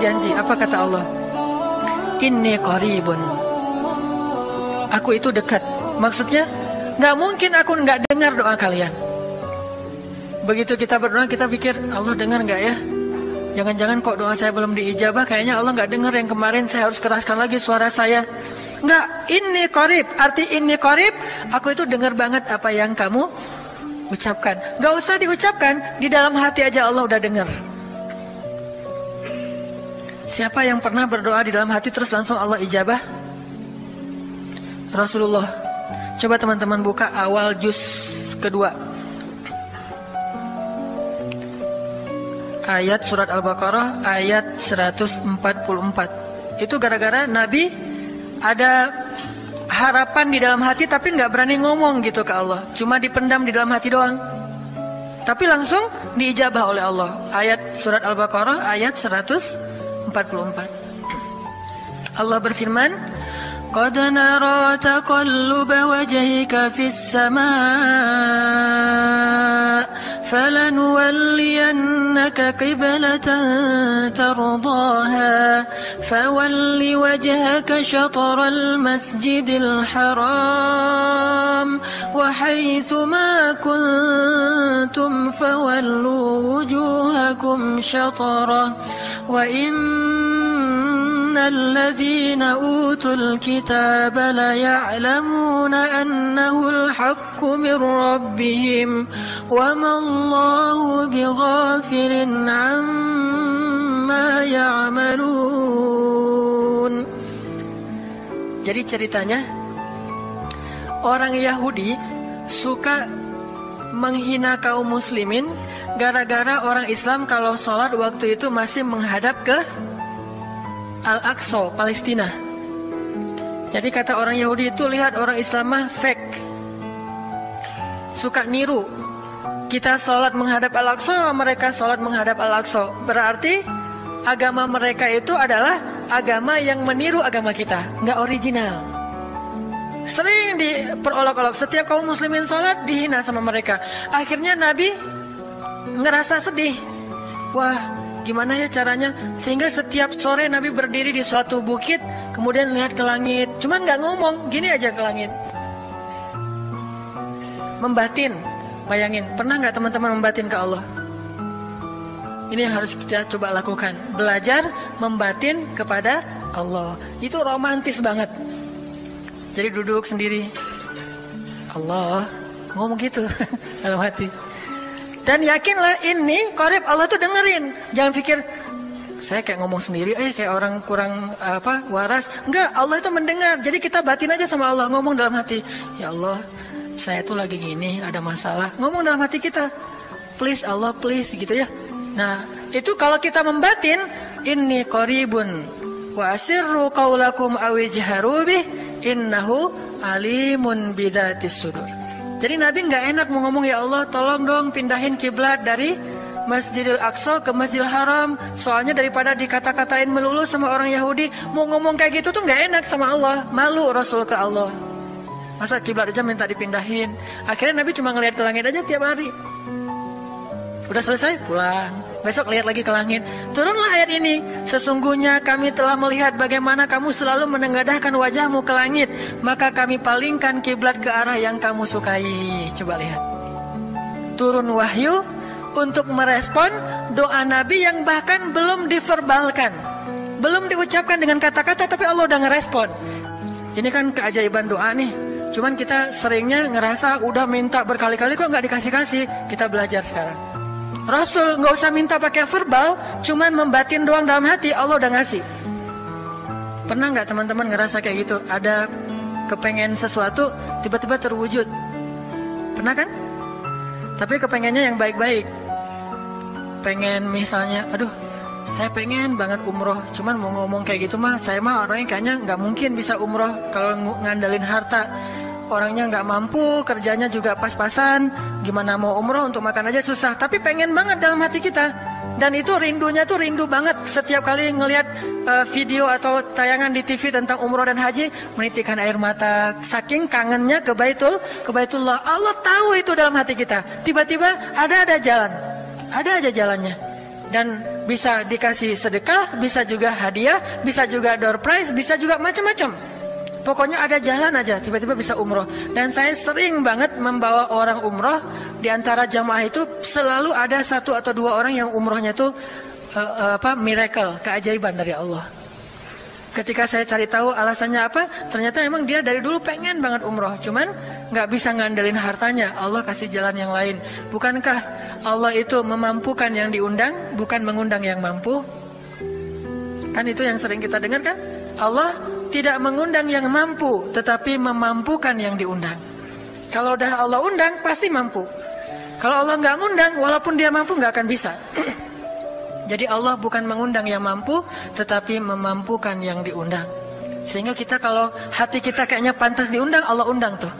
berjanji. Apa kata Allah? Inni qaribun. Aku itu dekat. Maksudnya, nggak mungkin aku nggak dengar doa kalian. Begitu kita berdoa, kita pikir Allah dengar nggak ya? Jangan-jangan kok doa saya belum diijabah, kayaknya Allah nggak dengar yang kemarin saya harus keraskan lagi suara saya. Nggak, ini korib. Arti ini korib, aku itu dengar banget apa yang kamu ucapkan. Nggak usah diucapkan, di dalam hati aja Allah udah dengar. Siapa yang pernah berdoa di dalam hati terus langsung Allah ijabah? Rasulullah. Coba teman-teman buka awal juz kedua. Ayat surat Al-Baqarah ayat 144. Itu gara-gara Nabi ada harapan di dalam hati tapi nggak berani ngomong gitu ke Allah. Cuma dipendam di dalam hati doang. Tapi langsung diijabah oleh Allah. Ayat surat Al-Baqarah ayat 144. 44 Allah berfirman قد نرى تقلب وجهك في السماء فلنولينك قبلة ترضاها فول وجهك شطر المسجد الحرام وحيث ما كنتم فولوا وجوهكم شطرة. وإن الذين أوتوا الكتاب ليعلمون أنه الحق من ربهم وما الله بغافل عما يعملون Jadi ceritanya orang Yahudi suka menghina kaum muslimin gara-gara orang Islam kalau sholat waktu itu masih menghadap ke Al-Aqsa, Palestina. Jadi kata orang Yahudi itu lihat orang Islam mah fake. Suka niru. kita sholat menghadap Al-Aqsa, mereka sholat menghadap Al-Aqsa. Berarti agama mereka itu adalah agama yang meniru agama kita, nggak original. Sering diperolok-olok setiap kaum muslimin sholat dihina sama mereka. Akhirnya Nabi ngerasa sedih. Wah, gimana ya caranya? Sehingga setiap sore Nabi berdiri di suatu bukit, kemudian lihat ke langit. Cuman nggak ngomong, gini aja ke langit. Membatin, bayangin. Pernah nggak teman-teman membatin ke Allah? Ini yang harus kita coba lakukan. Belajar membatin kepada Allah. Itu romantis banget. Jadi duduk sendiri. Allah ngomong gitu dalam hati. Dan yakinlah ini korep Allah tuh dengerin. Jangan pikir saya kayak ngomong sendiri, eh kayak orang kurang apa waras. Enggak, Allah itu mendengar. Jadi kita batin aja sama Allah, ngomong dalam hati. Ya Allah, saya tuh lagi gini, ada masalah. Ngomong dalam hati kita. Please Allah, please gitu ya. Nah, itu kalau kita membatin, ini koribun wa asirru qaulakum awijharu bih innahu alimun bidatis sudur. Jadi Nabi nggak enak mau ngomong ya Allah tolong dong pindahin kiblat dari Masjidil Aqsa ke Masjidil Haram. Soalnya daripada dikata-katain melulu sama orang Yahudi, mau ngomong kayak gitu tuh nggak enak sama Allah. Malu Rasul ke Allah. Masa kiblat aja minta dipindahin. Akhirnya Nabi cuma ngeliat ke langit aja tiap hari. Udah selesai pulang. Besok lihat lagi ke langit. Turunlah ayat ini. Sesungguhnya kami telah melihat bagaimana kamu selalu menengadahkan wajahmu ke langit. Maka kami palingkan kiblat ke arah yang kamu sukai. Coba lihat. Turun wahyu untuk merespon doa Nabi yang bahkan belum diverbalkan. Belum diucapkan dengan kata-kata tapi Allah udah ngerespon. Ini kan keajaiban doa nih. Cuman kita seringnya ngerasa udah minta berkali-kali kok nggak dikasih-kasih. Kita belajar sekarang. Rasul nggak usah minta pakai verbal, cuman membatin doang dalam hati Allah udah ngasih. Pernah nggak teman-teman ngerasa kayak gitu? Ada kepengen sesuatu tiba-tiba terwujud. Pernah kan? Tapi kepengennya yang baik-baik. Pengen misalnya, aduh, saya pengen banget umroh. Cuman mau ngomong kayak gitu mah, saya mah orangnya kayaknya nggak mungkin bisa umroh kalau ngandalin harta. Orangnya nggak mampu, kerjanya juga pas-pasan. Gimana mau umroh untuk makan aja susah. Tapi pengen banget dalam hati kita. Dan itu rindunya tuh rindu banget. Setiap kali ngelihat uh, video atau tayangan di TV tentang umroh dan haji, menitikkan air mata. Saking kangennya ke Baitul, ke Baitullah. Allah tahu itu dalam hati kita. Tiba-tiba ada ada jalan, ada aja jalannya. Dan bisa dikasih sedekah, bisa juga hadiah, bisa juga door prize, bisa juga macam-macam. Pokoknya ada jalan aja, tiba-tiba bisa umroh. Dan saya sering banget membawa orang umroh. Di antara jamaah itu selalu ada satu atau dua orang yang umrohnya itu uh, uh, apa miracle, keajaiban dari Allah. Ketika saya cari tahu alasannya apa, ternyata emang dia dari dulu pengen banget umroh, cuman nggak bisa ngandelin hartanya. Allah kasih jalan yang lain. Bukankah Allah itu memampukan yang diundang, bukan mengundang yang mampu? Kan itu yang sering kita dengar kan? Allah tidak mengundang yang mampu, tetapi memampukan yang diundang. Kalau udah Allah undang, pasti mampu. Kalau Allah nggak ngundang, walaupun dia mampu nggak akan bisa. Jadi Allah bukan mengundang yang mampu, tetapi memampukan yang diundang. Sehingga kita kalau hati kita kayaknya pantas diundang, Allah undang tuh.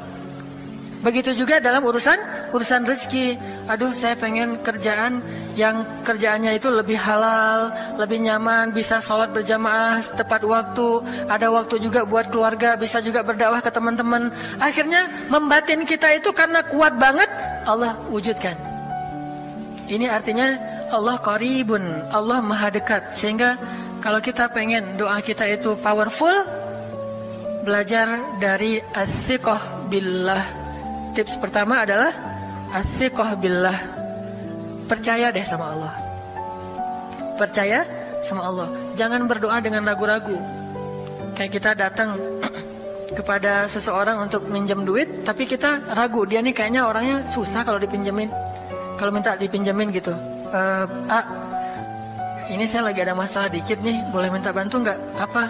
Begitu juga dalam urusan urusan rezeki. Aduh, saya pengen kerjaan yang kerjaannya itu lebih halal, lebih nyaman, bisa sholat berjamaah tepat waktu, ada waktu juga buat keluarga, bisa juga berdakwah ke teman-teman. Akhirnya membatin kita itu karena kuat banget, Allah wujudkan. Ini artinya Allah qaribun, Allah maha dekat. Sehingga kalau kita pengen doa kita itu powerful, belajar dari athiqah billah. Tips pertama adalah athiqah billah. Percaya deh sama Allah. Percaya sama Allah. Jangan berdoa dengan ragu-ragu. Kayak kita datang kepada seseorang untuk minjem duit, tapi kita ragu. Dia nih kayaknya orangnya susah kalau dipinjemin. Kalau minta dipinjemin gitu uh, ah ini saya lagi ada masalah dikit nih. Boleh minta bantu nggak? Apa?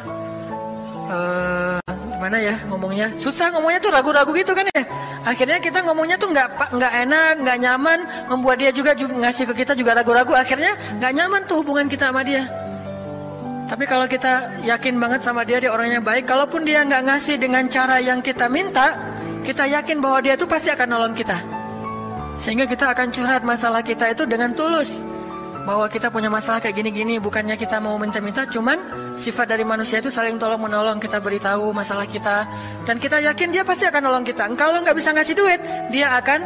Uh, gimana ya ngomongnya? Susah ngomongnya tuh ragu-ragu gitu kan ya? Akhirnya kita ngomongnya tuh nggak nggak enak nggak nyaman membuat dia juga, juga ngasih ke kita juga ragu-ragu. Akhirnya nggak nyaman tuh hubungan kita sama dia. Tapi kalau kita yakin banget sama dia dia orangnya baik kalaupun dia nggak ngasih dengan cara yang kita minta kita yakin bahwa dia tuh pasti akan nolong kita sehingga kita akan curhat masalah kita itu dengan tulus. Bahwa kita punya masalah kayak gini-gini, bukannya kita mau minta-minta, cuman sifat dari manusia itu saling tolong menolong. Kita beritahu masalah kita, dan kita yakin dia pasti akan nolong kita. Kalau nggak bisa ngasih duit, dia akan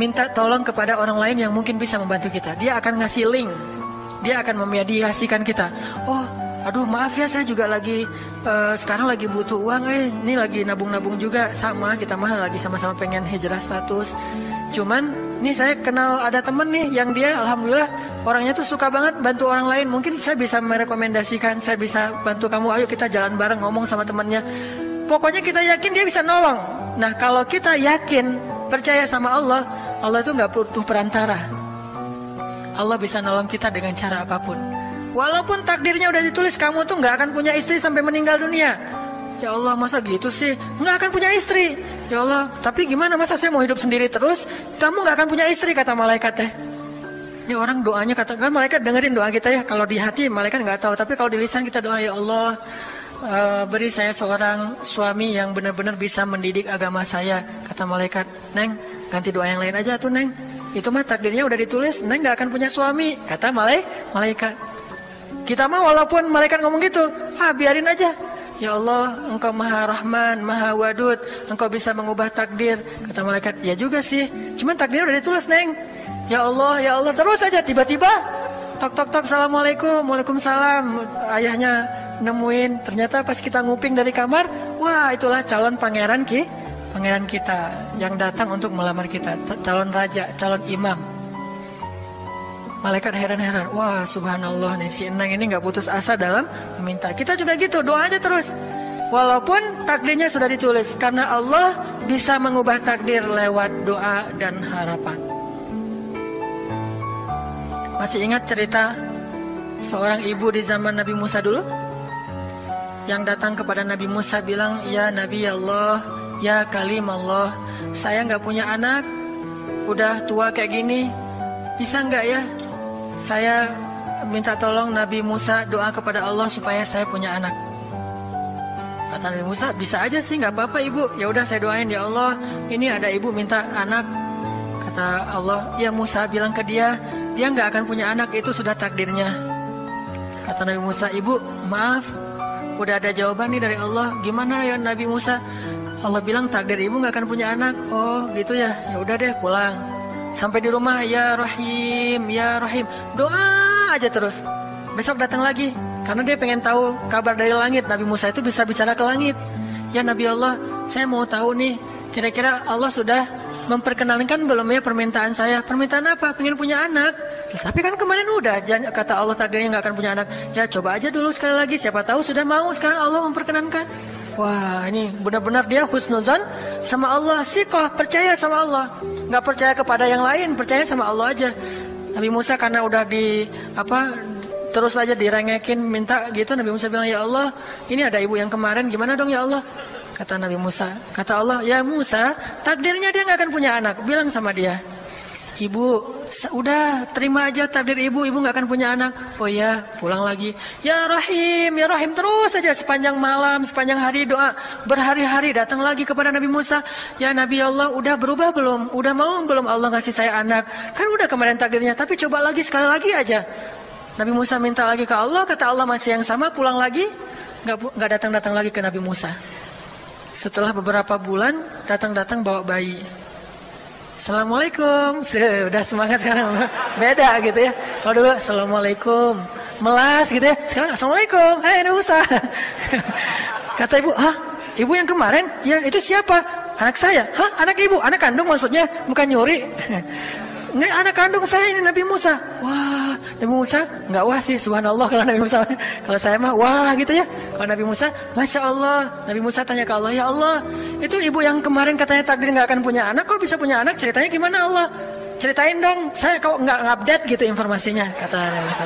minta tolong kepada orang lain yang mungkin bisa membantu kita. Dia akan ngasih link, dia akan memediasikan kita. Oh, aduh maaf ya saya juga lagi uh, sekarang lagi butuh uang eh ini lagi nabung-nabung juga sama kita mah lagi sama-sama pengen hijrah status cuman ini saya kenal ada temen nih yang dia alhamdulillah orangnya tuh suka banget bantu orang lain. Mungkin saya bisa merekomendasikan, saya bisa bantu kamu. Ayo kita jalan bareng ngomong sama temennya. Pokoknya kita yakin dia bisa nolong. Nah kalau kita yakin percaya sama Allah, Allah itu nggak butuh perantara. Allah bisa nolong kita dengan cara apa pun. Walaupun takdirnya udah ditulis kamu tuh nggak akan punya istri sampai meninggal dunia. Ya Allah masa gitu sih nggak akan punya istri Ya Allah, tapi gimana masa saya mau hidup sendiri terus? Kamu nggak akan punya istri kata malaikat teh. Ini orang doanya kata kan malaikat dengerin doa kita ya. Kalau di hati malaikat nggak tahu, tapi kalau di lisan kita doa ya Allah uh, beri saya seorang suami yang benar-benar bisa mendidik agama saya. Kata malaikat, Neng ganti doa yang lain aja tuh Neng. Itu mah takdirnya udah ditulis, Neng nggak akan punya suami. Kata malaikat. Kita mah walaupun malaikat ngomong gitu, ah biarin aja. Ya Allah, engkau maha rahman, maha wadud, engkau bisa mengubah takdir. Kata malaikat, ya juga sih. Cuman takdir udah ditulis, Neng. Ya Allah, ya Allah, terus aja tiba-tiba. Tok, tok, tok, Assalamualaikum, Waalaikumsalam. Ayahnya nemuin, ternyata pas kita nguping dari kamar, wah itulah calon pangeran ki, pangeran kita yang datang untuk melamar kita, calon raja, calon imam. Malaikat heran-heran, wah subhanallah nih si Enang ini nggak putus asa dalam meminta. Kita juga gitu, doa aja terus. Walaupun takdirnya sudah ditulis, karena Allah bisa mengubah takdir lewat doa dan harapan. Masih ingat cerita seorang ibu di zaman Nabi Musa dulu? Yang datang kepada Nabi Musa bilang, Ya Nabi Allah, Ya Kalim Allah, saya nggak punya anak, udah tua kayak gini, bisa nggak ya saya minta tolong Nabi Musa doa kepada Allah supaya saya punya anak. Kata Nabi Musa, bisa aja sih, nggak apa-apa ibu. Ya udah saya doain ya Allah. Ini ada ibu minta anak. Kata Allah, ya Musa bilang ke dia, dia nggak akan punya anak itu sudah takdirnya. Kata Nabi Musa, ibu maaf, udah ada jawaban nih dari Allah. Gimana ya Nabi Musa? Allah bilang takdir ibu nggak akan punya anak. Oh gitu ya, ya udah deh pulang. Sampai di rumah ya Rahim, ya Rahim. Doa aja terus. Besok datang lagi karena dia pengen tahu kabar dari langit. Nabi Musa itu bisa bicara ke langit. Ya Nabi Allah, saya mau tahu nih, kira-kira Allah sudah memperkenalkan belum ya permintaan saya? Permintaan apa? Pengen punya anak. Tapi kan kemarin udah kata Allah takdirnya nggak akan punya anak. Ya coba aja dulu sekali lagi. Siapa tahu sudah mau sekarang Allah memperkenankan. Wah ini benar-benar dia husnuzan sama Allah. Sikoh percaya sama Allah. Nggak percaya kepada yang lain, percaya sama Allah aja. Nabi Musa karena udah di apa terus aja direngekin minta gitu Nabi Musa bilang ya Allah ini ada ibu yang kemarin gimana dong ya Allah kata Nabi Musa kata Allah ya Musa takdirnya dia nggak akan punya anak bilang sama dia Ibu, udah terima aja takdir ibu, ibu nggak akan punya anak. Oh ya, pulang lagi. Ya Rahim, ya Rahim terus saja sepanjang malam, sepanjang hari doa berhari-hari datang lagi kepada Nabi Musa. Ya Nabi Allah, udah berubah belum? Udah mau belum Allah ngasih saya anak? Kan udah kemarin takdirnya, tapi coba lagi sekali lagi aja. Nabi Musa minta lagi ke Allah, kata Allah masih yang sama, pulang lagi, nggak datang-datang lagi ke Nabi Musa. Setelah beberapa bulan datang-datang bawa bayi. Assalamualaikum. Sudah semangat sekarang. Beda gitu ya. Kalau dulu Assalamualaikum. Melas gitu ya. Sekarang Assalamualaikum. Hei ini usah. Kata ibu, hah? Ibu yang kemarin? Ya itu siapa? Anak saya. Hah? Anak ibu? Anak kandung maksudnya? Bukan nyuri. Nggak anak kandung saya ini Nabi Musa. Wah, Nabi Musa nggak wah sih, subhanallah kalau Nabi Musa. kalau saya mah wah gitu ya. Kalau Nabi Musa, masya Allah. Nabi Musa tanya ke Allah, ya Allah, itu ibu yang kemarin katanya takdir nggak akan punya anak, kok bisa punya anak? Ceritanya gimana Allah? Ceritain dong, saya kok nggak update gitu informasinya, kata Nabi Musa.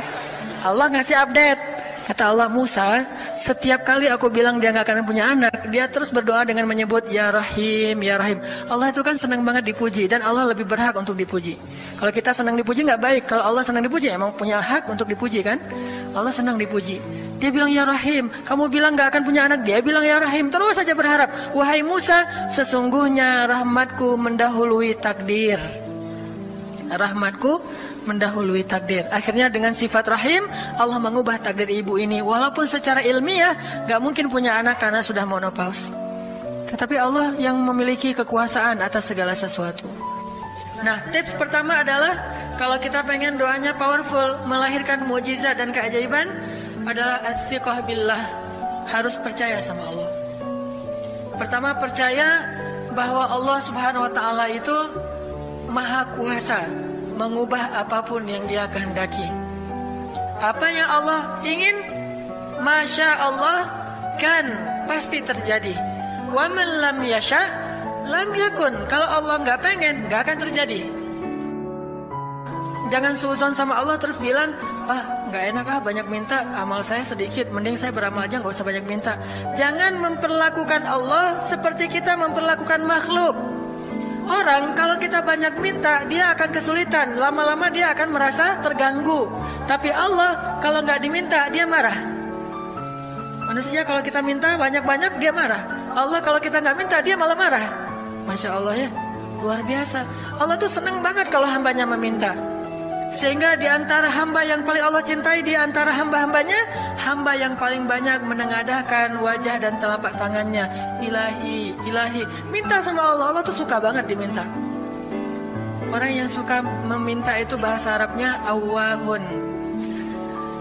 Allah ngasih update. Kata Allah Musa, setiap kali aku bilang dia nggak akan punya anak, dia terus berdoa dengan menyebut Ya Rahim, Ya Rahim. Allah itu kan senang banget dipuji dan Allah lebih berhak untuk dipuji. Kalau kita senang dipuji nggak baik, kalau Allah senang dipuji emang punya hak untuk dipuji kan? Allah senang dipuji. Dia bilang Ya Rahim, kamu bilang nggak akan punya anak, dia bilang Ya Rahim, terus saja berharap. Wahai Musa, sesungguhnya rahmatku mendahului takdir. Rahmatku mendahului takdir. Akhirnya dengan sifat rahim Allah mengubah takdir ibu ini walaupun secara ilmiah gak mungkin punya anak karena sudah monopause. Tetapi Allah yang memiliki kekuasaan atas segala sesuatu. Nah, tips pertama adalah kalau kita pengen doanya powerful, melahirkan mujizat dan keajaiban adalah athiqah billah. Harus percaya sama Allah. Pertama percaya bahwa Allah Subhanahu wa taala itu maha kuasa mengubah apa pun yang dia kehendaki. Apa yang Allah ingin, masya Allah kan pasti terjadi. Wa man lam yasha lam yakun. Kalau Allah nggak pengen, nggak akan terjadi. Jangan suzon sama Allah terus bilang, ah nggak enak ah banyak minta, amal saya sedikit, mending saya beramal aja nggak usah banyak minta. Jangan memperlakukan Allah seperti kita memperlakukan makhluk. Orang kalau kita banyak minta dia akan kesulitan. Lama-lama dia akan merasa terganggu. Tapi Allah kalau nggak diminta dia marah. Manusia kalau kita minta banyak-banyak dia marah. Allah kalau kita nggak minta dia malah marah. Masya Allah ya Luar biasa. Allah tuh senang banget kalau hambanya meminta sehingga di antara hamba yang paling Allah cintai di antara hamba-hambanya, hamba yang paling banyak menengadahkan wajah dan telapak tangannya. Ilahi, ilahi. Minta sama Allah, Allah tuh suka banget diminta. Orang yang suka meminta itu bahasa Arabnya awahun.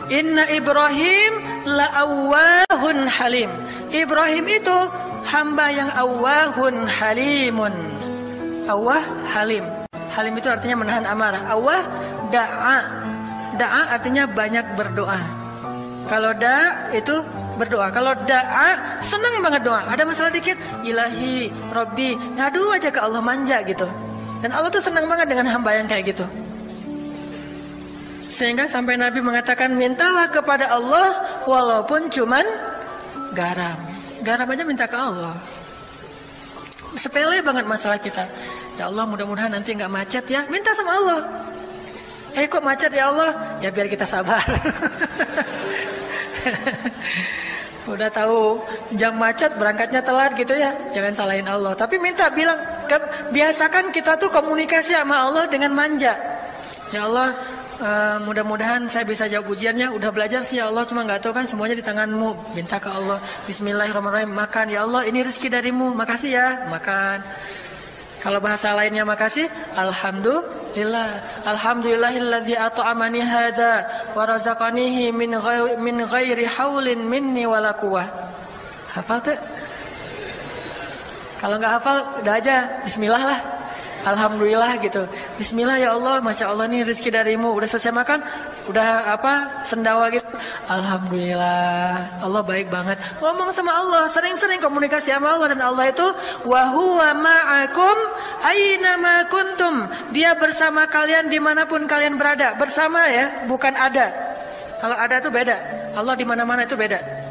Inna Ibrahim la awahun halim. Ibrahim itu hamba yang awahun halimun. Awah halim. Halim itu artinya menahan amarah. Awah da'a. Da'a artinya banyak berdoa. Kalau da itu berdoa. Kalau da'a senang banget doa. Ada masalah dikit, ilahi, robbi, ngadu aja ke Allah manja gitu. Dan Allah tuh senang banget dengan hamba yang kayak gitu. Sehingga sampai Nabi mengatakan mintalah kepada Allah walaupun cuman garam. Garam aja minta ke Allah. Sepele banget masalah kita. Ya Allah mudah-mudahan nanti nggak macet ya. Minta sama Allah. Eh kok macet ya Allah? Ya biar kita sabar. Udah tahu jam macet berangkatnya telat gitu ya. Jangan salahin Allah. Tapi minta bilang kan biasakan kita tuh komunikasi sama Allah dengan manja. Ya Allah, uh, mudah-mudahan saya bisa jawab ujiannya. Udah belajar sih ya Allah, cuma nggak tahu kan semuanya di tanganmu. Minta ke Allah. Bismillahirrahmanirrahim. Makan ya Allah, ini rezeki darimu. Makasih ya. Makan. Kalau bahasa lainnya makasih, alhamdulillah lillah. Alhamdulillahilladzi at'amani hadza wa razaqanihi min ghairi min ghairi haulin minni wala. Hafal tuh? Kalau nggak hafal, udah aja Bismillah lah. Alhamdulillah gitu. Bismillah ya Allah, masya Allah ini rezeki darimu. Udah selesai makan, udah apa sendawa gitu. Alhamdulillah, Allah baik banget. Ngomong sama Allah, sering-sering komunikasi sama Allah dan Allah itu wahwa ma'akum aina kuntum. Dia bersama kalian di mana pun kalian berada. Bersama ya, bukan ada. Kalau ada itu beda. Allah di mana-mana itu beda.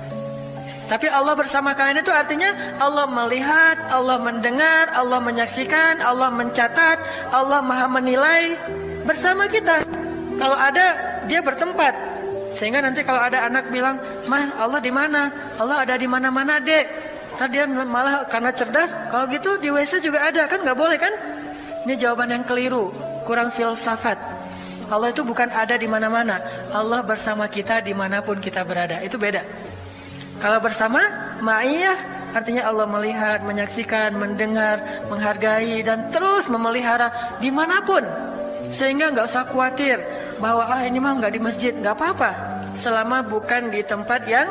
Tapi Allah bersama kalian itu artinya Allah melihat, Allah mendengar, Allah menyaksikan, Allah mencatat, Allah maha menilai bersama kita. Kalau ada dia bertempat. Sehingga nanti kalau ada anak bilang, "Mah, Allah di mana?" Allah ada di mana-mana, Dek. Tadi dia malah karena cerdas, kalau gitu di WC juga ada kan nggak boleh kan? Ini jawaban yang keliru, kurang filsafat. Allah itu bukan ada di mana-mana. Allah bersama kita di mana pun kita berada. Itu beda. Kalau bersama, ma'iyah artinya Allah melihat, menyaksikan, mendengar, menghargai dan terus memelihara di mana pun. Sehingga nggak usah khawatir bahwa ah ini mah nggak di masjid, nggak apa-apa. Selama bukan di tempat yang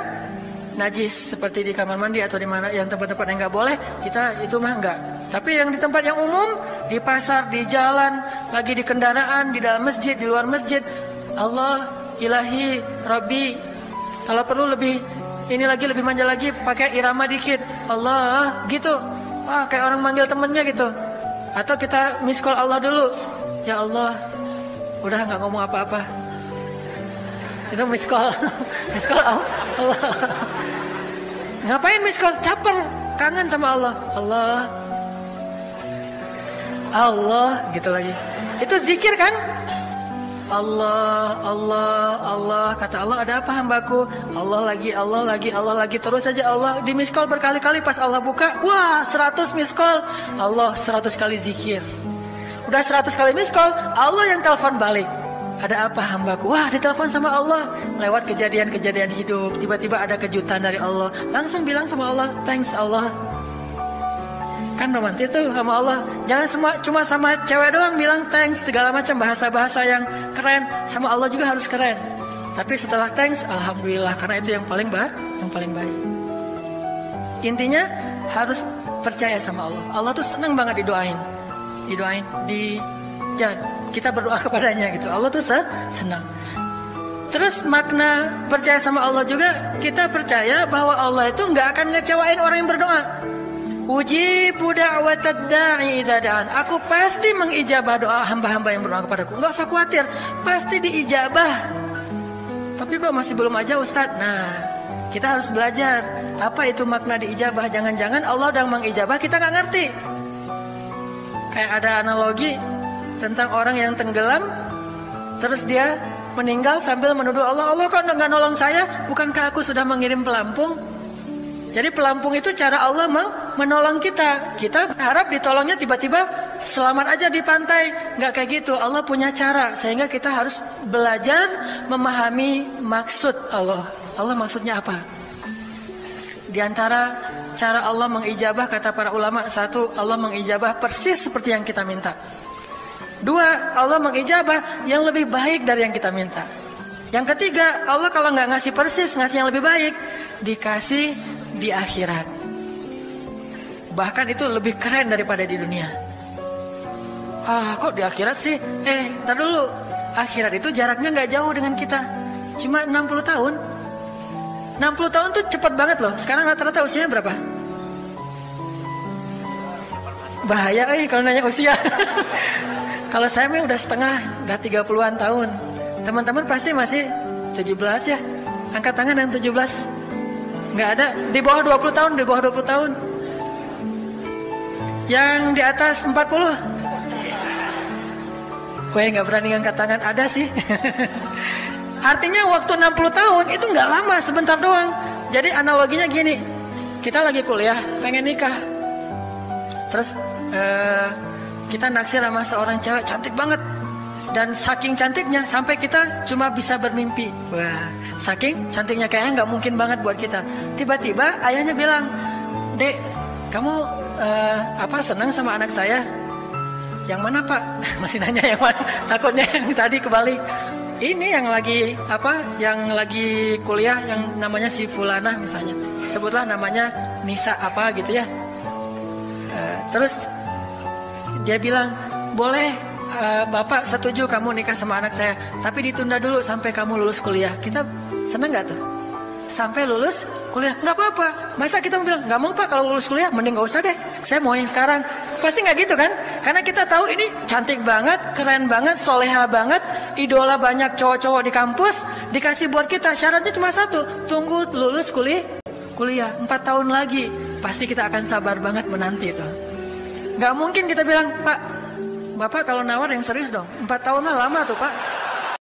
najis seperti di kamar mandi atau di mana yang tempat-tempat yang nggak boleh, kita itu mah nggak. Tapi yang di tempat yang umum, di pasar, di jalan, lagi di kendaraan, di dalam masjid, di luar masjid, Allah, Ilahi, Rabbi, kalau perlu lebih ini lagi lebih manja lagi pakai irama dikit. Allah gitu. Ah kayak orang manggil temennya gitu. Atau kita miss call Allah dulu. Ya Allah udah nggak ngomong apa-apa. Itu miss call. Miss call Allah. Ngapain miss call? Caper kangen sama Allah. Allah. Allah gitu lagi. Itu zikir kan Allah, Allah, Allah. Kata Allah, ada apa hambaku? Allah lagi, Allah lagi, Allah lagi. Terus saja Allah di miss call berkali-kali. Pas Allah buka, wah 100 miss call. Allah 100 kali zikir. Udah 100 kali miss call, Allah yang telepon balik. Ada apa hambaku? Wah ditelepon sama Allah Lewat kejadian-kejadian hidup Tiba-tiba ada kejutan dari Allah Langsung bilang sama Allah Thanks Allah Kan romantis tuh sama Allah. Jangan semua cuma sama cewek doang bilang thanks segala macam bahasa-bahasa yang keren. Sama Allah juga harus keren. Tapi setelah thanks, alhamdulillah karena itu yang paling baik, yang paling baik. Intinya harus percaya sama Allah. Allah tuh senang banget didoain, didoain, di ya kita berdoa kepadanya gitu. Allah tuh senang. Terus makna percaya sama Allah juga kita percaya bahwa Allah itu nggak akan ngecewain orang yang berdoa. Ujibu da'watad da'i idza da'an. Aku pasti mengijabah doa hamba-hamba yang berdoa kepadaku. Enggak usah khawatir, pasti diijabah. Tapi kok masih belum aja Ustaz? Nah, kita harus belajar apa itu makna diijabah. Jangan-jangan Allah udah mengijabah kita nggak ngerti. Kayak ada analogi tentang orang yang tenggelam terus dia meninggal sambil menuduh Allah, Allah kok nggak nolong saya? Bukankah aku sudah mengirim pelampung? Jadi pelampung itu cara Allah menolong kita. Kita berharap ditolongnya tiba-tiba selamat aja di pantai. Nggak kayak gitu. Allah punya cara. Sehingga kita harus belajar memahami maksud Allah. Allah maksudnya apa? Di antara cara Allah mengijabah kata para ulama. Satu, Allah mengijabah persis seperti yang kita minta. Dua, Allah mengijabah yang lebih baik dari yang kita minta. Yang ketiga, Allah kalau nggak ngasih persis, ngasih yang lebih baik, dikasih di akhirat. Bahkan itu lebih keren daripada di dunia. Ah, kok di akhirat sih? Eh, tar dulu. Akhirat itu jaraknya nggak jauh dengan kita. Cuma 60 tahun. 60 tahun tuh cepat banget loh. Sekarang rata-rata usianya berapa? Bahaya eh kalau nanya usia. kalau saya mah udah setengah, udah 30-an tahun. Teman-teman pasti masih 17 ya. Angkat tangan yang 17 nggak ada. Di bawah 20 tahun di bawah 20 tahun. Yang di atas 40 gue nggak berani ngangkat tangan. Ada sih. Artinya waktu 60 tahun itu nggak lama sebentar doang. Jadi analoginya gini. Kita lagi kuliah pengen nikah. Terus uh, kita naksir sama seorang cewek cantik banget dan saking cantiknya sampai kita cuma bisa bermimpi wah Saking cantiknya kayaknya nggak mungkin banget buat kita. Tiba-tiba ayahnya bilang, Dek, kamu uh, apa senang sama anak saya? Yang mana Pak? Masih nanya yang mana? Takutnya yang tadi kebalik. Ini yang lagi apa? Yang lagi kuliah yang namanya si Fulana misalnya. Sebutlah namanya Nisa apa gitu ya. Uh, terus dia bilang, "Boleh uh, Bapak setuju kamu nikah sama anak saya, tapi ditunda dulu sampai kamu lulus kuliah." Kita senang nggak tuh? Sampai lulus kuliah nggak apa-apa. Masa kita bilang nggak mau pak kalau lulus kuliah mending nggak usah deh. Saya mau yang sekarang. Pasti nggak gitu kan? Karena kita tahu ini cantik banget keren banget soleha banget idola banyak cowok-cowok di kampus dikasih buat kita. Syaratnya cuma satu tunggu lulus kuliah kuliah. Empat tahun lagi pasti kita akan sabar banget menanti itu nggak mungkin kita bilang pak bapak kalau nawar yang serius dong. Empat tahun mah lama tuh pak